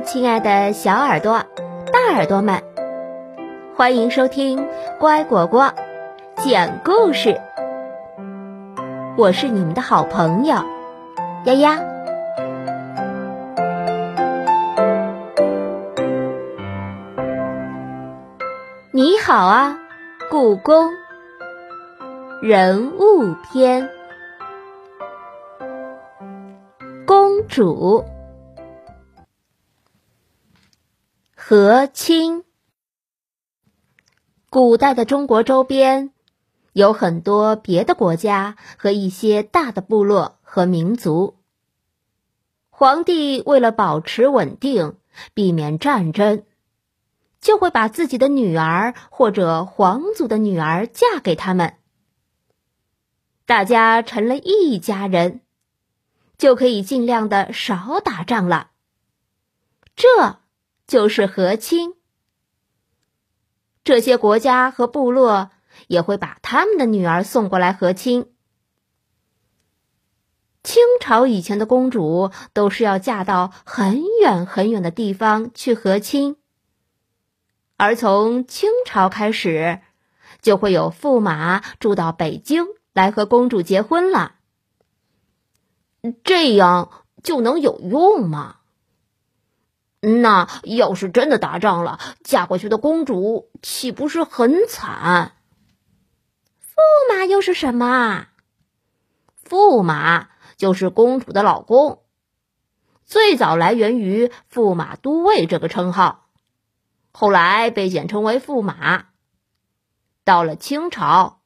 亲爱的小耳朵、大耳朵们，欢迎收听乖果果讲故事。我是你们的好朋友丫丫。你好啊，故宫人物篇，公主。和亲。古代的中国周边有很多别的国家和一些大的部落和民族。皇帝为了保持稳定，避免战争，就会把自己的女儿或者皇族的女儿嫁给他们。大家成了一家人，就可以尽量的少打仗了。这。就是和亲，这些国家和部落也会把他们的女儿送过来和亲。清朝以前的公主都是要嫁到很远很远的地方去和亲，而从清朝开始，就会有驸马住到北京来和公主结婚了。这样就能有用吗？那要是真的打仗了，嫁过去的公主岂不是很惨？驸马又是什么？驸马就是公主的老公，最早来源于驸马都尉这个称号，后来被简称为驸马。到了清朝，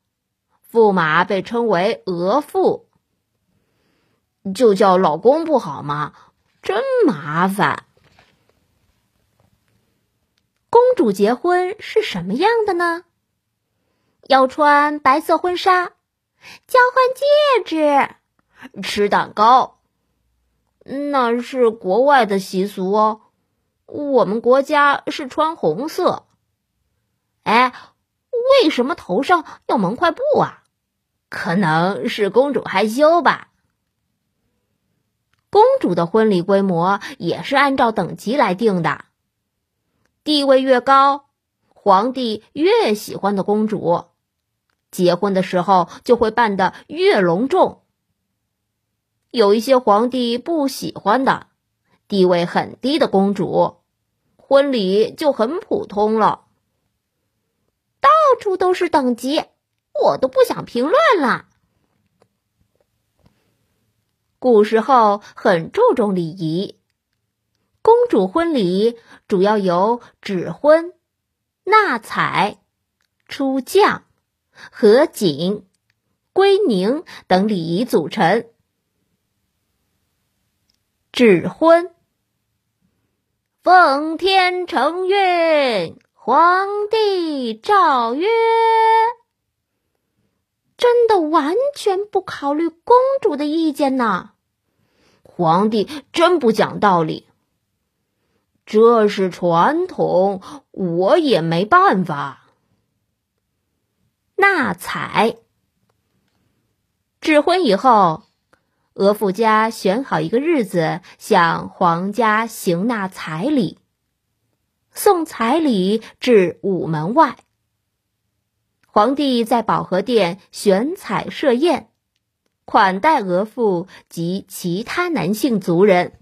驸马被称为额驸，就叫老公不好吗？真麻烦。公主结婚是什么样的呢？要穿白色婚纱，交换戒指，吃蛋糕。那是国外的习俗哦。我们国家是穿红色。哎，为什么头上要蒙块布啊？可能是公主害羞吧。公主的婚礼规模也是按照等级来定的。地位越高，皇帝越喜欢的公主，结婚的时候就会办得越隆重。有一些皇帝不喜欢的，地位很低的公主，婚礼就很普通了。到处都是等级，我都不想评论了。古时候很注重礼仪。公主婚礼主要由指婚、纳采、出将、合卺、归宁等礼仪组成。指婚，奉天承运，皇帝诏曰：“真的完全不考虑公主的意见呢？皇帝真不讲道理。”这是传统，我也没办法。纳采，指婚以后，额驸家选好一个日子，向皇家行纳彩礼，送彩礼至午门外。皇帝在保和殿选彩设宴，款待额驸及其他男性族人。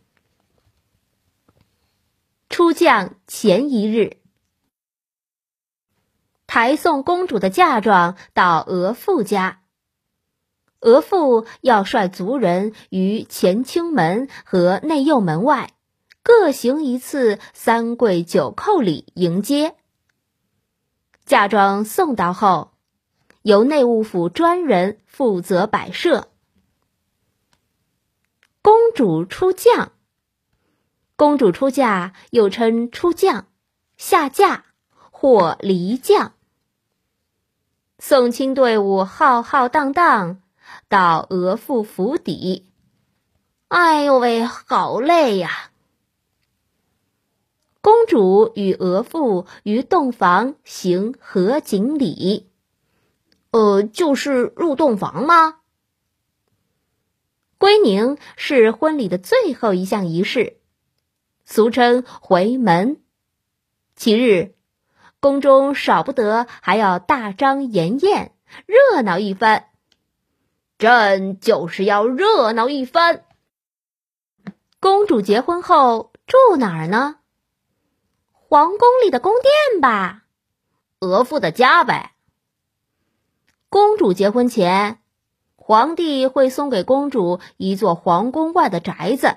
出将前一日，抬送公主的嫁妆到额驸家。额驸要率族人于前清门和内右门外各行一次三跪九叩礼迎接。嫁妆送到后，由内务府专人负责摆设。公主出将。公主出嫁又称出将、下嫁或离将。送亲队伍浩浩荡荡到额驸府邸，哎呦喂，好累呀！公主与额驸于洞房行合卺礼，呃，就是入洞房吗？归宁是婚礼的最后一项仪式。俗称回门。其日，宫中少不得还要大张筵宴，热闹一番。朕就是要热闹一番。公主结婚后住哪儿呢？皇宫里的宫殿吧，额驸的家呗。公主结婚前，皇帝会送给公主一座皇宫外的宅子。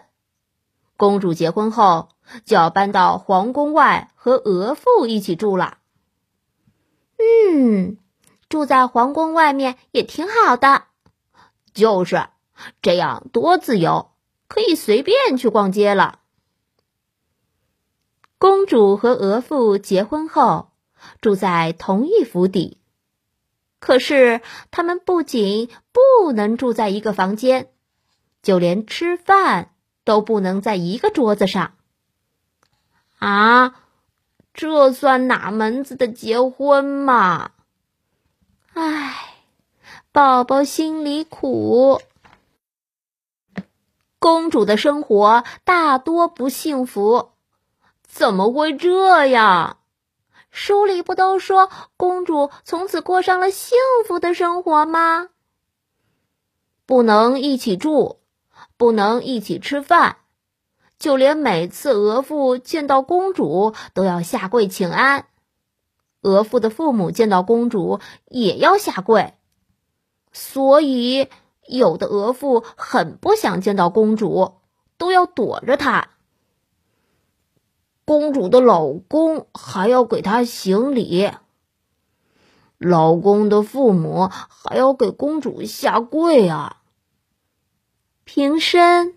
公主结婚后，就要搬到皇宫外和额驸一起住了。嗯，住在皇宫外面也挺好的。就是这样，多自由，可以随便去逛街了。公主和额驸结婚后，住在同一府邸，可是他们不仅不能住在一个房间，就连吃饭都不能在一个桌子上。啊，这算哪门子的结婚嘛？唉。宝宝心里苦，公主的生活大多不幸福，怎么会这样？书里不都说公主从此过上了幸福的生活吗？不能一起住，不能一起吃饭，就连每次额驸见到公主都要下跪请安，额驸的父母见到公主也要下跪。所以，有的额驸很不想见到公主，都要躲着她。公主的老公还要给她行礼，老公的父母还要给公主下跪啊。平身，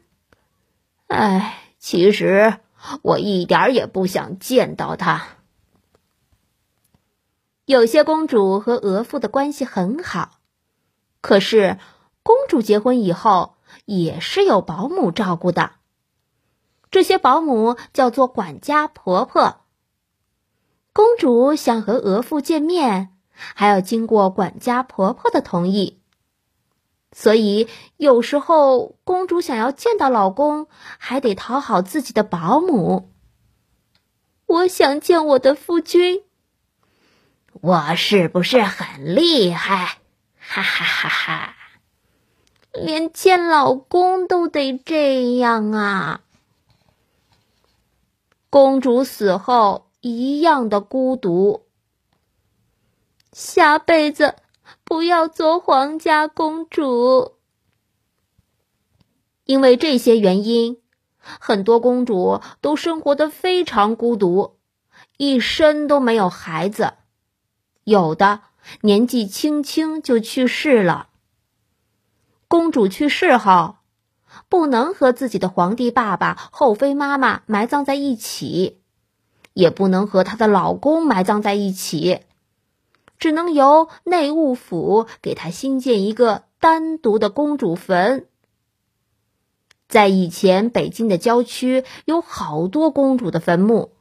哎，其实我一点也不想见到他。有些公主和额驸的关系很好。可是，公主结婚以后也是有保姆照顾的。这些保姆叫做管家婆婆。公主想和额驸见面，还要经过管家婆婆的同意。所以，有时候公主想要见到老公，还得讨好自己的保姆。我想见我的夫君，我是不是很厉害？哈哈哈哈！连见老公都得这样啊！公主死后一样的孤独，下辈子不要做皇家公主。因为这些原因，很多公主都生活的非常孤独，一生都没有孩子，有的。年纪轻轻就去世了。公主去世后，不能和自己的皇帝爸爸、后妃妈妈埋葬在一起，也不能和她的老公埋葬在一起，只能由内务府给她新建一个单独的公主坟。在以前，北京的郊区有好多公主的坟墓。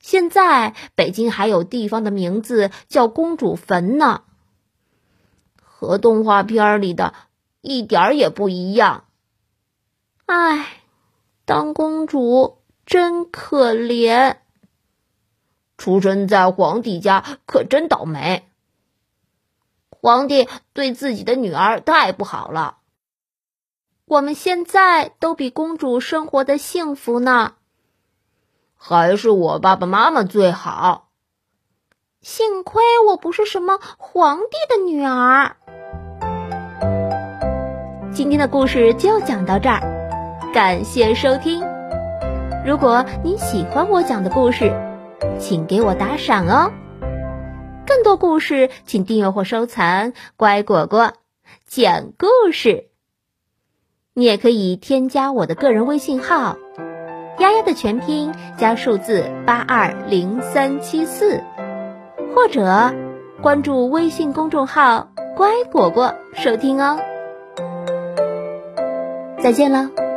现在北京还有地方的名字叫公主坟呢，和动画片里的一点儿也不一样。唉，当公主真可怜，出生在皇帝家可真倒霉。皇帝对自己的女儿太不好了。我们现在都比公主生活的幸福呢。还是我爸爸妈妈最好。幸亏我不是什么皇帝的女儿。今天的故事就讲到这儿，感谢收听。如果你喜欢我讲的故事，请给我打赏哦。更多故事，请订阅或收藏。乖果果讲故事，你也可以添加我的个人微信号。丫丫的全拼加数字八二零三七四，或者关注微信公众号“乖果果”收听哦。再见了。